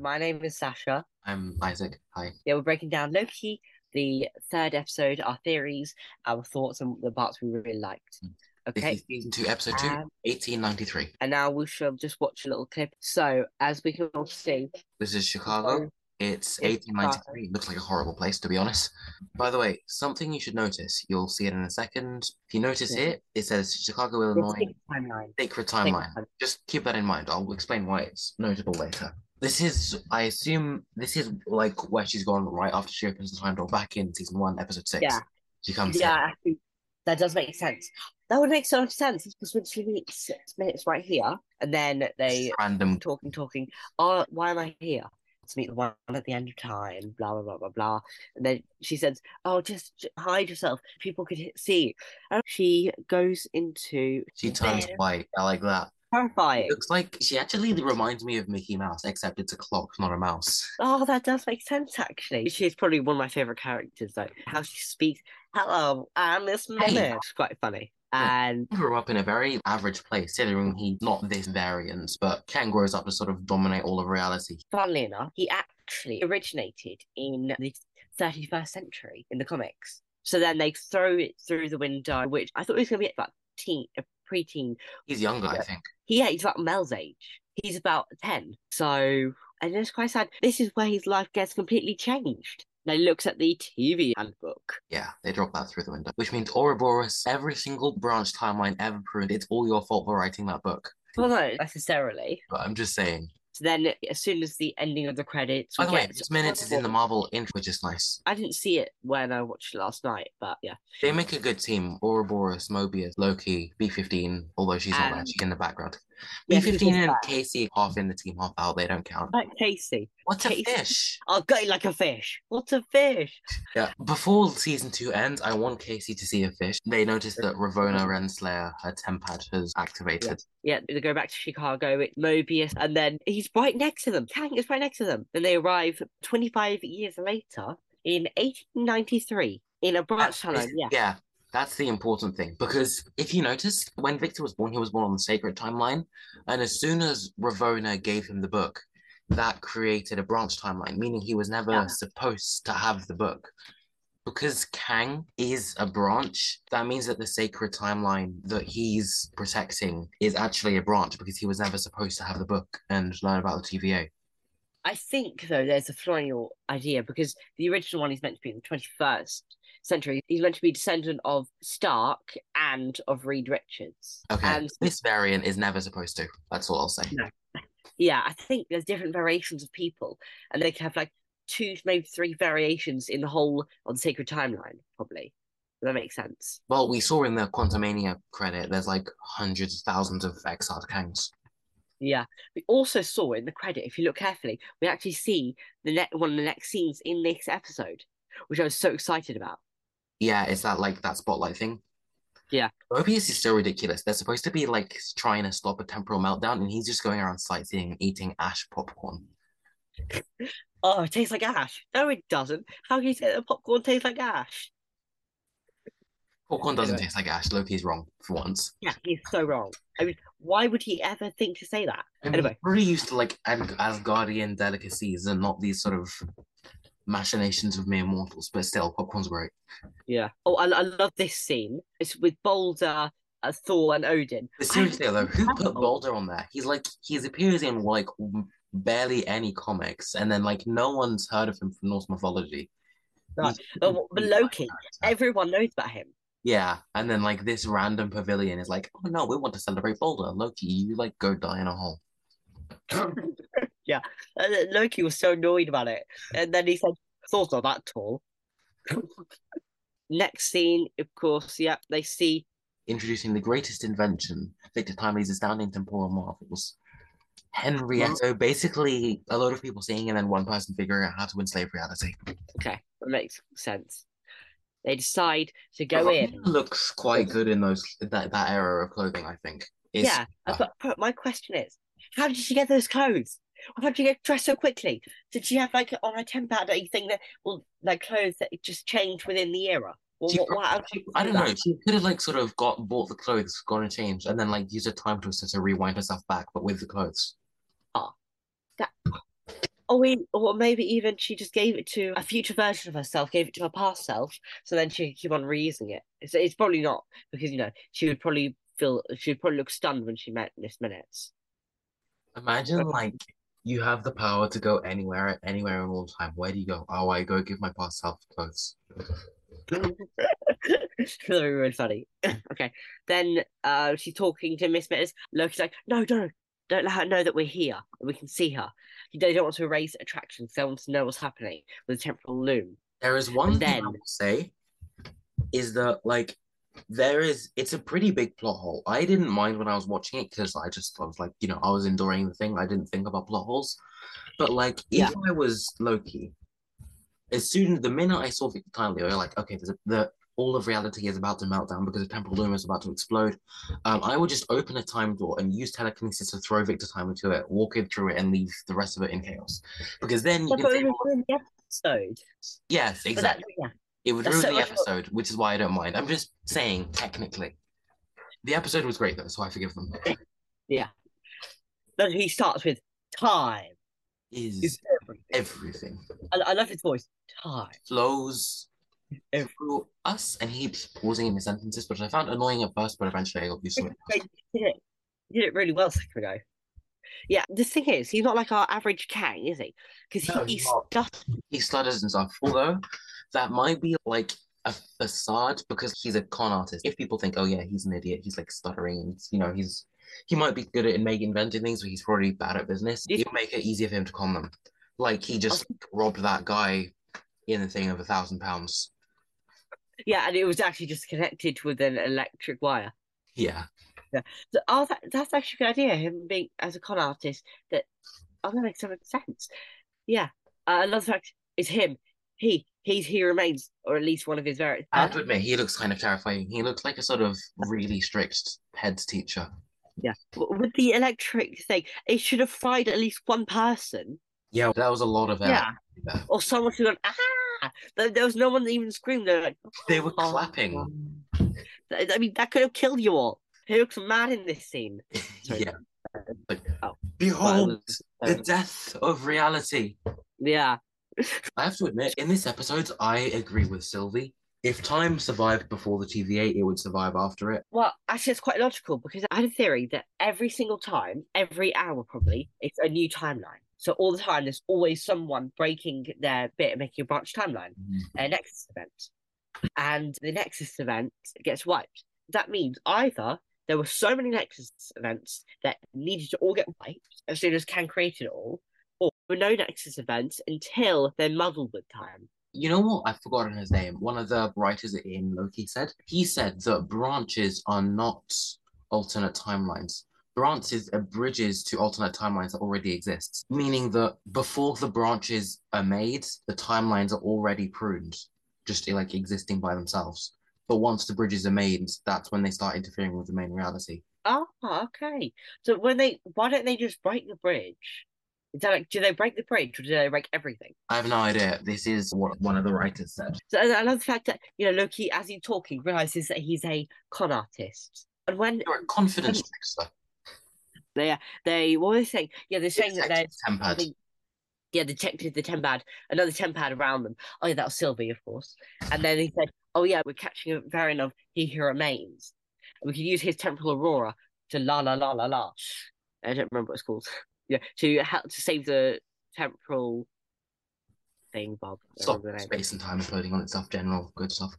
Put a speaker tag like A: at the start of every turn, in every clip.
A: my name is Sasha.
B: I'm Isaac. Hi.
A: Yeah, we're breaking down Loki, the third episode, our theories, our thoughts, and the parts we really liked. Okay.
B: This is season two, episode two,
A: Um,
B: 1893.
A: and now we shall just watch a little clip. So, as we can all see,
B: This is Chicago.
A: so
B: It's
A: It's
B: 1893. Looks like a horrible place, to be honest. By the way, something you should notice, you'll see it in a second. If you notice
A: Yeah.
B: it, it says Chicago, Illinois,
A: timeline.
B: Sacred
A: Sacred
B: Timeline.
A: time-
B: Just keep that in mind. I'll explain why it's notable later. This is, I assume, this is like where she's gone right after she opens the time door back in season one, episode six.
A: Yeah.
B: She comes.
A: Yeah, actually, that does make sense. That would make so much sense because when she meets Miss Minutes right here, and then they
B: Random.
A: talking, talking. Oh, why am I here? To meet the one at the end of time, blah blah blah blah blah. And then she says, "Oh, just j- hide yourself. People could see." And she goes into
B: She turns
A: bed.
B: white. I like that.
A: Terrifying.
B: It looks like she actually reminds me of Mickey Mouse, except it's a clock, not a mouse.
A: Oh, that does make sense actually. She's probably one of my favorite characters. Like how she speaks. Hello, I'm Miss
B: Hey.
A: It's quite funny. And
B: He grew up in a very average place, considering he's not this variant, but Kang grows up to sort of dominate all of reality.
A: funnily enough, he actually originated in the 31st century in the comics. So then they throw it through the window, which I thought it was going to be about teen, preteen.
B: He's younger, I think.
A: Yeah, he's about Mel's age. He's about 10. So, and it's quite sad. This is where his life gets completely changed. Now he looks at the TVA handbook.
B: Yeah, they drop that through the window. Which means Ouroboros, every single branch timeline ever proved, it's all your fault for writing that book.
A: Well, no, necessarily.
B: But I'm just saying.
A: Then, as soon as the ending of the credits,
B: By the way,
A: get
B: this minute is in the Marvel intro, which is nice.
A: I didn't see it when I watched it last night, but yeah.
B: They make a good team. Ouroboros, Mobius, Loki, B15, although she's not there, she's in the background. B15
A: she's
B: and. Casey half in the team, half out, they don't count.
A: Like Casey.
B: What's a
A: Casey.
B: fish?
A: I'll go like a fish. What's a fish?
B: Yeah, before season two ends, I want Casey to see a fish. They notice that Ravonna Renslayer, her tempad, has activated.
A: Yeah, they go back to Chicago with Mobius, and then he's right next to them. Kang is right next to them. Then they arrive 25 years later in 1893 in a branch
B: That's-
A: tunnel. Yeah.
B: Yeah, that's the important thing. Because if you notice, when Victor was born, he was born on the sacred timeline. And as soon as Ravonna gave him the book, that created a branch timeline, meaning he was never
A: Yeah.
B: supposed to have the book. Because Kang is a branch, that means that the sacred timeline that he's protecting is actually a branch because he was never supposed to have the book and learn about the TVA.
A: I think, though, there's a flaw in your idea because the original one is meant to be in the 21st century. He's meant to be descendant of Stark and of Reed Richards.
B: Okay,
A: And
B: this variant is never supposed to. That's all I'll say.
A: No. Yeah, I think there's different variations of people, and they can have like two, maybe three variations in the whole on the sacred timeline, probably. Does that make sense?
B: Well, we saw in the Quantumania credit, there's like hundreds of thousands of exiled Kangs.
A: Yeah. We also saw in the credit, if you look carefully, we actually see the ne- one of the next scenes in this episode, which I was so excited about.
B: Yeah, it's that like that spotlight thing.
A: Yeah.
B: Mobius is so ridiculous. They're supposed to be like trying to stop a temporal meltdown, and he's just going around sightseeing and eating ash popcorn.
A: Oh, it tastes like ash. No, it doesn't. How can you say that popcorn tastes like ash?
B: Popcorn doesn't
A: Anyway.
B: taste like ash. Loki's wrong for once.
A: Yeah, he's so wrong. I mean, why would he ever think to say that?
B: I mean,
A: Anyway.
B: we're really used to like As- Asgardian delicacies and not these sort of machinations of mere mortals, but still, popcorn's great.
A: Yeah. Oh, I, I love this scene. It's with Balder, uh, Thor, and Odin.
B: But seriously though, who put. Balder on there? He's like he's appears in like barely any comics, and then like no one's heard of him from Norse mythology.
A: Right. Oh, but Loki, everyone knows about him.
B: Yeah, and then like this random pavilion is like, oh no, we want to celebrate Balder. Loki, you like go die in a hole.
A: yeah. And Loki was so annoyed about it. And then he said, Thor's not that tall. Next scene, of course, yeah, they see
B: Introducing the greatest invention, Victor Timely's astounding temporal marvels. Henrietto, basically a lot of people seeing and then one person figuring out how to enslave reality.
A: okay, that makes sense. They decide to go in.
B: Looks quite good in those that, that era of clothing, I think. It's-
A: Yeah, but, but my question is, how did she get those clothes? How did you get dressed so quickly? Did she have like on her tempad anything that well like clothes that just changed within the era? Well, what, what, she
B: I
A: do
B: don't know. She could have like sort of got bought the clothes, gone and changed, and then like used a time twister to rewind herself back, but with the clothes. Ah.
A: Or oh, we, or maybe even she just gave it to a future version of herself, gave it to her past self, so then she could keep on reusing it. It's, it's probably not because you know she would probably feel she would probably look stunned when she met Miss Minutes.
B: Imagine like you have the power to go anywhere, anywhere in all time. Where do you go? Oh, I go give my past self clothes.
A: Be really funny. okay, then uh, she's talking to Miss Minutes. Loki's like, no, don't, don't let her know that we're here. We can see her. They don't want to erase attractions. They want to know what's happening with the temporal loom.
B: There is one
A: And
B: thing I
A: then-
B: will say is that like there is it's a pretty big plot hole. I didn't mind when I was watching it because I just I was like, you know, I was enduring the thing. I didn't think about plot holes. But like if
A: Yeah.
B: I was Loki, as soon as the minute I saw Victor Timely, I was like, okay, there's a, the all of reality is about to melt down because the temporal loom is about to explode. Um, I would just open a time door and use telekinesis to throw Victor Timely to it, walk it through it, and leave the rest of it in chaos. Because then you
A: But
B: can say,
A: the episode.
B: yes, exactly.
A: yeah.
B: It would ruin
A: so
B: the episode, which is why I don't mind. I'm just saying, technically. The episode was great though, so I forgive them. Yeah.
A: Then he starts with time.
B: Is
A: Is everything.
B: everything
A: I, I love his voice. Time.
B: flows through us, and he keeps pausing in his sentences, which I found annoying at first, but eventually I got used to it.
A: He did it. Did it really well a second ago. Yeah, the thing is, he's not like our average Kang, is he? Because
B: No,
A: he stutters.
B: He stutters and stuff. Although that might be like a facade because he's a con artist. If people think, oh yeah, he's an idiot, he's like stuttering, and you know, he's he might be good at making inventing things, but he's probably bad at business. It'll make it easier for him to con them. Like he just robbed that guy in the thing of a thousand pounds.
A: Yeah, and it was actually just connected with an electric wire.
B: Yeah.
A: So, oh, that, that's actually a good idea. Him being as a con artist. That oh, that makes so much sense. Yeah. Uh, another fact is him. He he's he remains, or at least one of his very.
B: I have to admit, he looks kind of terrifying. He looks like a sort of really strict head teacher.
A: Yeah, with the electric thing, it should have fried at least one person.
B: Yeah, that was a lot of
A: Yeah,
B: there.
A: or someone who gone ah. There, was no one that even screamed. They're like,
B: They were
A: "Oh,
B: clapping.
A: I mean, that could have killed you all. He looks mad in this scene. Sorry.
B: yeah. Like,
A: Oh.
B: behold the
A: Uh,
B: death of reality.
A: yeah,
B: I have to admit, in this episode, I agree with Sylvie. If time survived before the TVA, it would survive after it.
A: Well, actually, it's quite logical because I had a theory that every single time, every hour probably, it's a new timeline. So all the time, there's always someone breaking their bit and making a branch timeline, mm. a Nexus event, and the Nexus event gets wiped. That means either there were so many Nexus events that needed to all get wiped as soon as Kang created it all, or there were no Nexus events until they're muddled with time.
B: You know what? I've forgotten his name. One of the writers in Loki said he said that branches are not alternate timelines. Branches are bridges to alternate timelines that already exist, meaning that before the branches are made, the timelines are already pruned, just like existing by themselves. But once the bridges are made, that's when they start interfering with the main reality.
A: Oh, okay. So when they, why don't they just break the bridge? Is that like, do they break the bridge or do they break everything?
B: I have no idea. This is what one of the writers said.
A: So I love the fact that you know Loki, as he's talking, realizes that he's a con artist, and when
B: You're a confidence trickster.
A: they they what were they saying? Yeah, they're saying that they're
B: Tempad.
A: they- yeah, detected the Tempad, another Tempad around them. Oh yeah, that was Sylvie, of course. And then he said, "Oh yeah, we're catching a variant of He Who Remains. And we could use his temporal aurora to la la la la la. I don't remember what it's called. Yeah, to help to save the temporal thing, Bob.
B: Stop
A: remember the name.
B: space and time imploding on itself, general good stuff.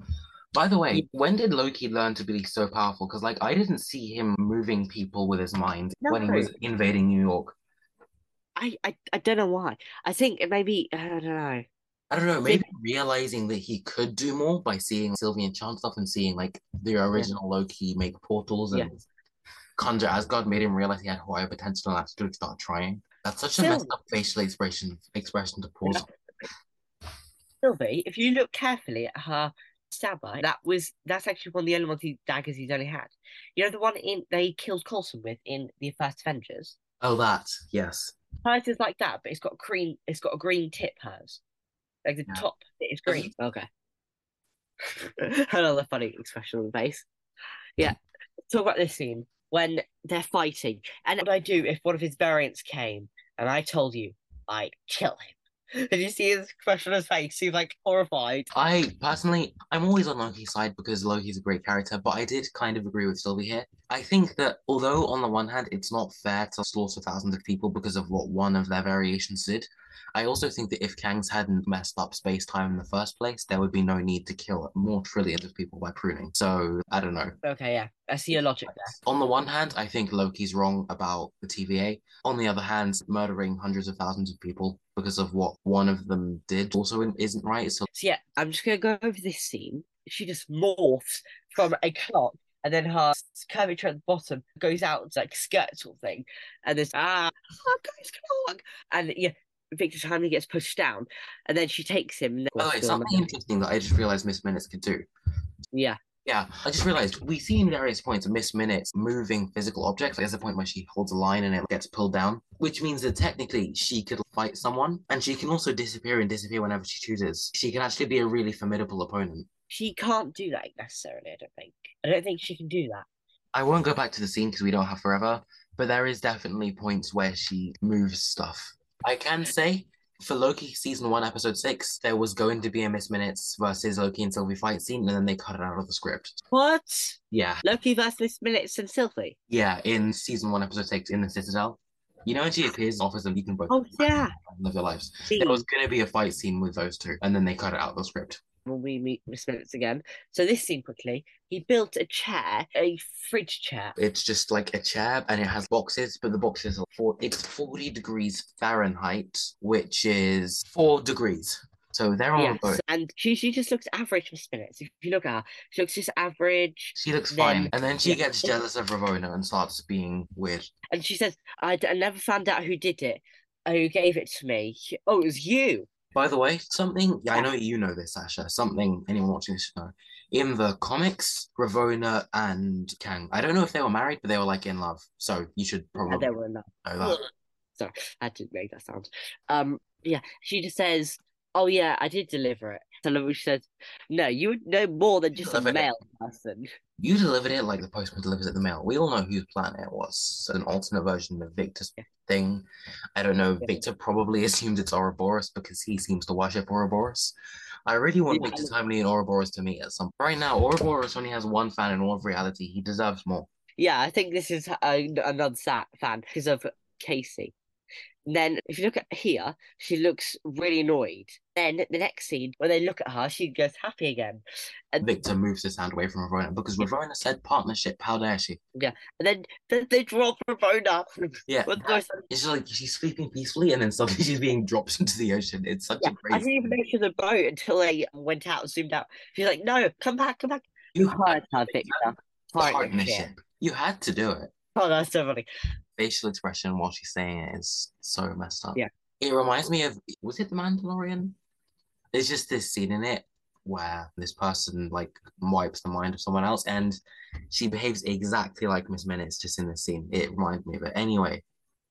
B: By the way, when did Loki learn to be so powerful? Because like I didn't see him moving people with his mind when he was invading New York.
A: I, I I don't know why. I think it maybe I don't know.
B: I don't know, maybe realizing that he could do more by seeing Sylvie enchant stuff and seeing like the original Loki make portals and
A: Yeah.
B: Conjure Asgard made him realize he had higher potential and to start trying. That's such a
A: Still-
B: messed up facial expression expression to pause.
A: Sylvie, if you look carefully at her stabber, that was that's actually one of the only ones he, daggers he's only had. You know the one in they killed Coulson with in the first Avengers.
B: Oh, that yes.
A: Hers is like that, but it's got green. It's got a green tip. Hers, like the
B: Yeah.
A: top bit is green. Okay. Another funny expression on the face. Yeah. Talk about this scene when they're fighting, and what would I do if one of his variants came and I told you I'd kill him. Did you see his expression on his face? He was like horrified.
B: I personally, I'm always on Loki's side because Loki's a great character, but I did kind of agree with Sylvie here. I think that although on the one hand it's not fair to slaughter thousands of people because of what one of their variations did, I also think that if Kangs hadn't messed up space time in the first place, there would be no need to kill more trillions of people by pruning. So I don't know.
A: Okay, yeah, I see your logic there.
B: On the one hand, I think Loki's wrong about the TVA. On the other hand, murdering hundreds of thousands of people because of what one of them did also isn't right. So,
A: so yeah, I'm just gonna go over this scene. She just morphs from a clock and then her curvature at the bottom goes out it's like skirt sort of thing, and there's ah, oh, guys, on, and yeah, Victor Timely gets pushed down, and then she takes him.
B: The way, something interesting that I just realized Miss Minutes could do.
A: Yeah.
B: Yeah, I just realized we see in various points Miss Minutes moving physical objects. Like there's a point where she holds a line and it gets pulled down, which means that technically she could fight someone, and she can also disappear and disappear whenever she chooses. She can actually be a really formidable opponent.
A: She can't do that necessarily. I don't think. I don't think she can do that.
B: I won't go back to the scene because we don't have forever, but there is definitely points where she moves stuff I can say for Loki season one, episode six, there was going to be a Miss Minutes versus Loki and Sylvie fight scene, and then they cut it out of the script.
A: What?
B: Yeah.
A: Loki versus Miss Minutes and Sylvie?
B: Yeah, in season one, episode six, in the Citadel. You know, when she appears and you can both
A: oh, yeah.
B: live their lives. There was going to be a fight scene with those two, and then they cut it out of the script
A: when we meet Miss Minutes again. So this scene quickly, he built a chair, a fridge chair.
B: It's just like a chair and it has boxes, but the boxes are four it's 40 degrees Fahrenheit, which is four degrees. So they're all yes,
A: and she she just looks average Miss Minutes. If you look at her, she looks just average.
B: She looks then, fine, and then she yeah. gets jealous of Ravonna and starts being weird.
A: And she says, "I, I never found out who did it, oh, who gave it to me. Oh, it was you."
B: By the way, something yeah, I know you know this, Asha, Something anyone watching this should know. In the comics, Ravonna and Kang, I don't know if they were married, but they were like in love. So you should probably
A: yeah, they were in love.
B: know that.
A: Sorry, I didn't make that sound. Um, yeah, she just says, "Oh yeah, I did deliver it." So LaRouche says, "No, you would know more than just a male person."
B: You delivered it like the postman delivers it the mail. We all know whose plan it was. An alternate version of Victor's yeah. thing. I don't know. Yeah. Victor probably assumed it's Ouroboros because he seems to worship Ouroboros. I really want yeah. Victor Timely and Ouroboros to meet at some. Right now, Ouroboros only has one fan in all of reality. He deserves more.
A: Yeah, I think this is a, another fan because of Casey. Then, if you look at here, she looks really annoyed. Then, the next scene, when they look at her, she goes happy again.
B: And Victor moves his hand away from Ravonna because Ravonna said partnership. How dare she?
A: Yeah, and then they, they drop Ravonna.
B: Yeah, it's like she's sleeping peacefully, and then suddenly she's being dropped into the ocean. It's such yeah, a crazy.
A: I didn't even was a boat until they went out and zoomed out. She's like, "No, come back, come back." You heard her, Victor.
B: Partnership. You had to do it.
A: Oh, that's so funny
B: facial expression while she's saying it is so messed up.
A: Yeah.
B: It reminds me of was it the Mandalorian? There's just this scene in it where this person like wipes the mind of someone else and she behaves exactly like Miss Minutes just in this scene. It reminds me of it. Anyway,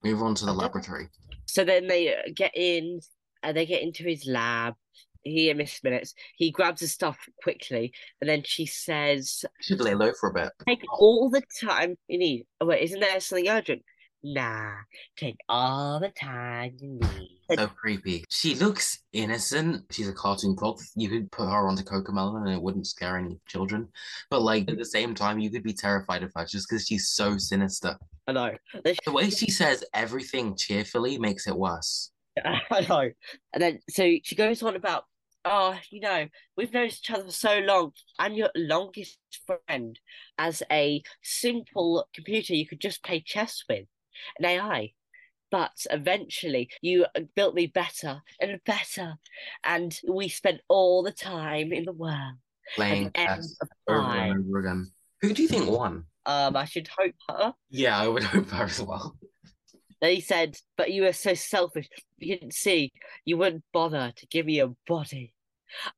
B: move on to the laboratory.
A: So then they uh, get in and they get into his lab. He and Miss Minutes. He grabs his stuff quickly, and then she says,
B: "Should lay low for a bit.
A: Take all the time you need." Oh wait, isn't there something urgent? Nah, take all the time you need.
B: So creepy. She looks innocent. She's a cartoon clock. You could put her onto Cocomelon and it wouldn't scare any children. But like at the same time, you could be terrified of her just because she's so sinister.
A: I know.
B: The way she says everything cheerfully makes it worse.
A: I know. And then so she goes on about oh, you know, we've known each other for so long. I'm your longest friend. As a simple computer, you could just play chess with an AI. But eventually, you built me better and better, and we spent all the time in the world
B: playing chess over and over again. Who do you think won?
A: Um, I should hope her.
B: Yeah, I would hope her as well.
A: They said, but you were so selfish. You didn't see. You wouldn't bother to give me a body.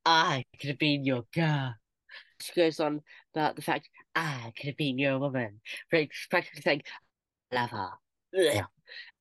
A: I could have been your girl. She goes on about the fact I could have been your woman. Practically saying, I love her yeah,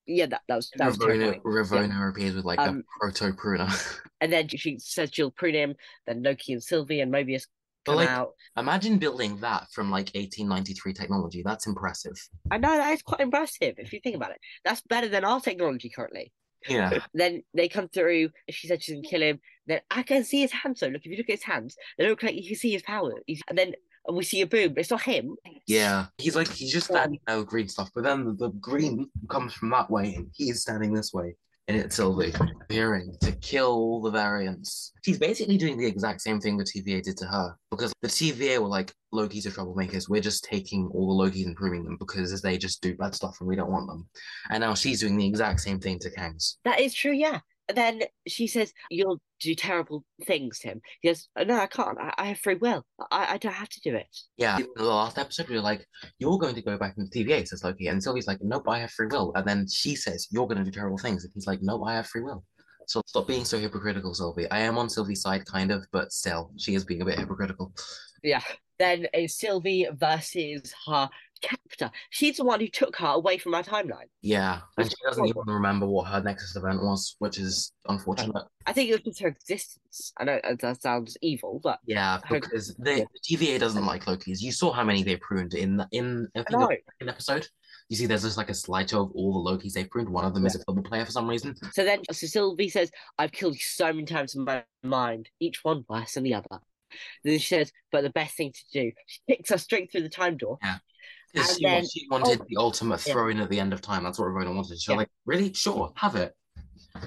A: yeah, that, that was that was
B: Ravonna, Ravonna yeah. appears with like um, a proto pruner,
A: and then she says she'll prune him. Then Loki and Sylvie and Mobius come
B: like,
A: out.
B: Imagine building that from like 1893 technology. That's impressive.
A: I know that is quite impressive if you think about it. That's better than our technology currently.
B: Yeah.
A: Then they come through, she said she's gonna kill him. Then I can see his hands. So look, if you look at his hands, they look like you can see his power. He's, and then we see a boom, but it's not him.
B: Yeah. He's like he's just standing there with green stuff, but then the, the green comes from that way and he's standing this way. And it's Sylvie appearing to kill all the variants. She's basically doing the exact same thing the TVA did to her. Because the TVA were like, Loki's are troublemakers. We're just taking all the Lokis and proving them because they just do bad stuff and we don't want them. And now she's doing the exact same thing to Kangs.
A: That is true, yeah. Then she says, You'll do terrible things to him. He goes, oh, No, I can't. I, I have free will. I, I don't have to do it.
B: Yeah. In the last episode, we were like, You're going to go back into TVA, says Loki. And Sylvie's like, Nope, I have free will. And then she says, You're going to do terrible things. And he's like, Nope, I have free will. So stop being so hypocritical, Sylvie. I am on Sylvie's side, kind of, but still, she is being a bit hypocritical.
A: Yeah. Then it's Sylvie versus her captor. She's the one who took her away from our timeline.
B: Yeah. And she doesn't even remember what her Nexus event was, which is unfortunate.
A: I think it was just her existence. I know that sounds evil, but
B: Yeah,
A: Her-
B: because the, the TVA doesn't like Loki's. You saw how many they pruned in the, in I think
A: know.
B: the second episode. You see, there's just like a slideshow of all the Lokis they pruned. One of them is a football player for some reason.
A: so then so Sylvie says, I've killed you so many times in my mind, each one worse than the other. Then she says, but the best thing to do, she kicks her straight through the time door.
B: Because she,
A: then-
B: she wanted
A: oh,
B: the ultimate
A: yeah.
B: throw in at the end of time. That's what Ravonna wanted. She's
A: Yeah.
B: like, really? Sure, have it.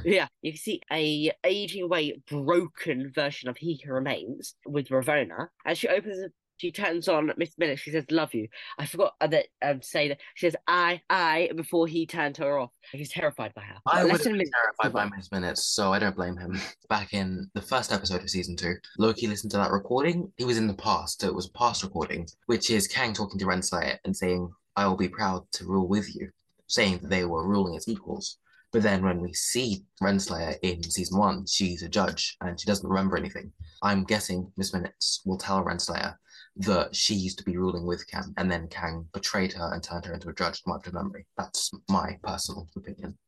A: Yeah, you can see a aging away, broken version of He Who Remains with Ravonna As she opens, it, she turns on Miss Minute. She says, "Love you." I forgot uh, that um say that she says, "I, I," before he turned her off. He's terrified by her.
B: I
A: But
B: would
A: less
B: have
A: than a
B: been
A: minute.
B: terrified by Miss Minutes, so I don't blame him. Back in the first episode of season two, Loki listened to that recording. He was in the past, so it was a past recording, which is Kang talking to Renslayer and saying, I will be proud to rule with you, saying that they were ruling as equals. But then when we see Renslayer in season one, she's a judge and she doesn't remember anything. I'm guessing Miss Minutes will tell Renslayer that she used to be ruling with Kang, and then Kang betrayed her and turned her into a judge wiped her memory. That's my personal opinion.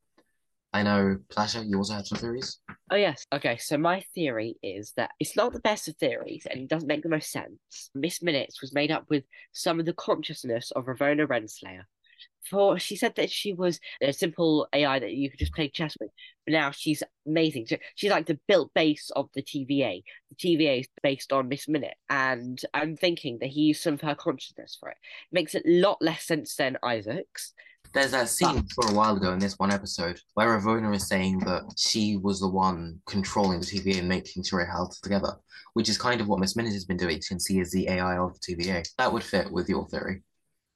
B: I know, Plasha, you also have some theories?
A: Oh yes. Okay, so my theory is that it's not the best of theories and it doesn't make the most sense. Miss Minutes was made up with some of the consciousness of Ravonna Renslayer. For she said that she was a simple AI that you could just play chess with, but now she's amazing. So she's like the built base of the TVA. The TVA is based on Miss Minute, and I'm thinking that he used some of her consciousness for it. it Makes a lot less sense than Isaac's.
B: There's a scene for a while ago in this one episode where Ravonna is saying that she was the one controlling the TVA and making sure it held together, which is kind of what Miss Minute has been doing since he is the AI of the TVA. That would fit with your theory.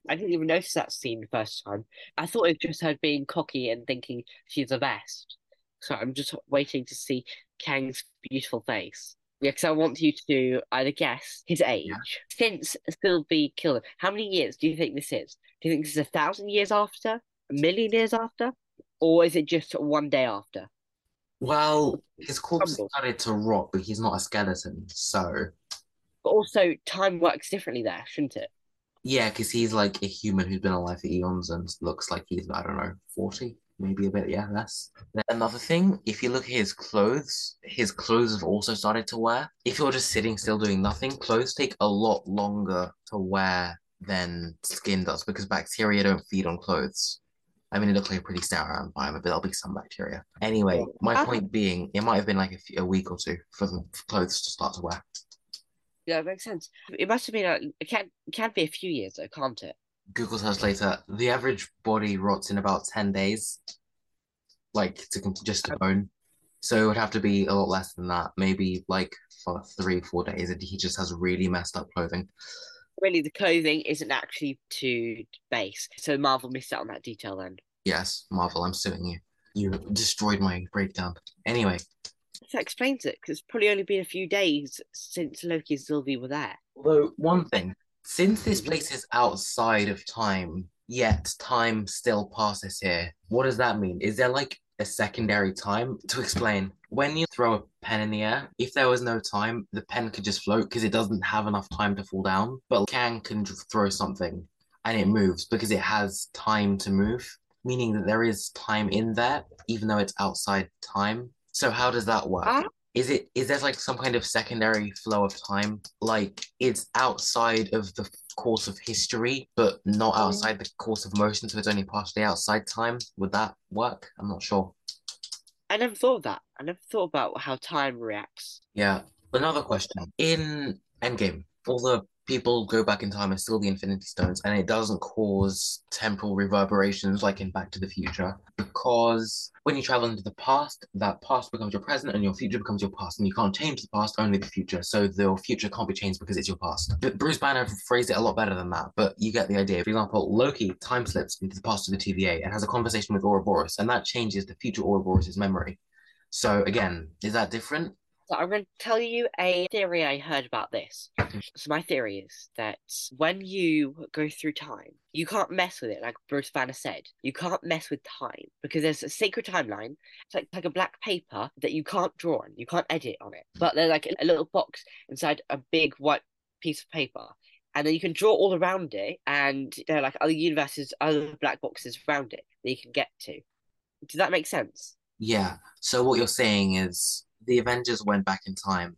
A: I didn't even notice that scene the first time. I thought it was just her being cocky and thinking she's the best. So I'm just waiting to see Kang's beautiful face. Yeah, because I want you to either guess his age since Sylvie killed him. How many years do you think this is? Do you think this is a thousand years after? A million years after? Or is it just one day after?
B: Well, his corpse started to rot, but he's not a skeleton, so
A: But also, time works differently there, shouldn't it?
B: Yeah, because he's like a human who's been alive for eons and looks like he's, I don't know, 40, maybe a bit, yeah, less. Another thing, if you look at his clothes, his clothes have also started to wear. If you're just sitting still doing nothing, clothes take a lot longer to wear than skin does because bacteria don't feed on clothes. I mean, it looks like a pretty sterile um, environment, but there'll be some bacteria. Anyway, my point being, it might have been like a, few, a week or two for the clothes to start to wear.
A: Yeah, it makes sense. It must have been, a, it can, can be a few years though, can't it?
B: Google Translator, the average body rots in about 10 days, like to just to oh. bone. So it would have to be a lot less than that, maybe like for three, four days. And he just has really messed up clothing.
A: really the clothing isn't actually to base. So Marvel missed out on that detail then.
B: Yes, Marvel, I'm suing you. You destroyed my breakdown. Anyway,
A: That explains it, because it's probably only been a few days since Loki and Sylvie were there.
B: although one thing, since this mm-hmm. place is outside of time, yet time still passes here, what does that mean? Is there like a secondary time? To explain, when you throw a pen in the air, if there was no time, the pen could just float because it doesn't have enough time to fall down. But Kang can throw something and it moves because it has time to move, meaning that there is time in there, even though it's outside time. So how does that work?
A: Ah.
B: Is it is there like some kind of secondary flow of time? Like it's outside of the course of history, but not outside the course of motion, so it's only partially outside time. Would that work? I'm not sure.
A: I never thought of that. I never thought about how time reacts.
B: Yeah. Another question. In Endgame, all the people go back in time and steal the Infinity Stones, and it doesn't cause temporal reverberations like in Back to the Future. Because when you travel into the past, that past becomes your present, and your future becomes your past, and you can't change the past, only the future. So the future can't be changed because it's your past. But Bruce Banner phrased it a lot better than that, but you get the idea. For example, Loki time slips into the past of the TVA and has a conversation with Ouroboros, and that changes the future Ouroboros' memory. So again, is that different?
A: So I'm going to tell you a theory I heard about this. So my theory is that when you go through time, you can't mess with it, like Bruce Banner said. You can't mess with time because there's a sacred timeline. It's like, like a black paper that you can't draw on, you can't edit on it. But there's like a little box inside a big white piece of paper. And then you can draw all around it, and there are like other universes, other black boxes around it that you can get to. Does that make sense?
B: Yeah. So what you're saying is the Avengers went back in time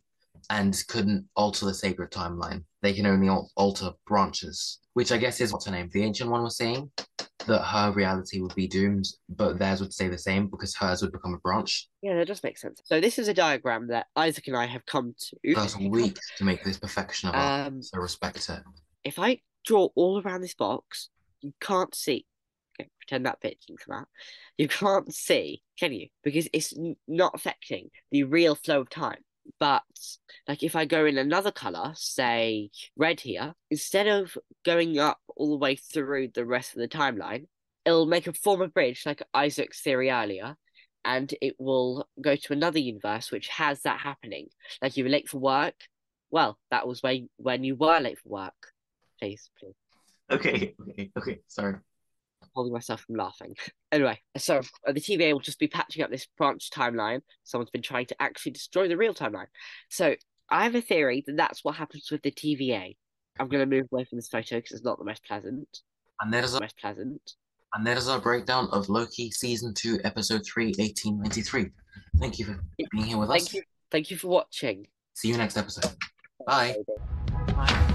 B: and couldn't alter the sacred timeline. They can only al- alter branches, which I guess is what's her name. The ancient one was saying that her reality would be doomed, but theirs would stay the same because hers would become a branch.
A: Yeah, that does make sense. So this is a diagram that Isaac and I have come to.
B: It took us weeks to make this perfection of art,
A: Um,
B: so respect it.
A: if I draw all around this box, you can't see. Okay, pretend that bit didn't come out. You can't see, can you? Because it's not affecting the real flow of time. But like if I go in another color, say red here, instead of going up all the way through the rest of the timeline, it'll make a form of bridge like Isaac's theory earlier, and it will go to another universe which has that happening. Like you were late for work. Well, that was when when you were late for work. Please, please.
B: Okay, okay, okay. Sorry.
A: Holding myself from laughing. Anyway, so uh, the TVA will just be patching up this branch timeline. Someone's been trying to actually destroy the real timeline. So I have a theory that that's what happens with the TVA. I'm going to move away from this photo because it's not the most pleasant.
B: And there's
A: The
B: a,
A: most pleasant.
B: and there's our breakdown of Loki season 2 episode 3 1893. Thank you for being here with us.
A: Thank you. Thank you for watching.
B: See you next episode. Bye.
A: Bye.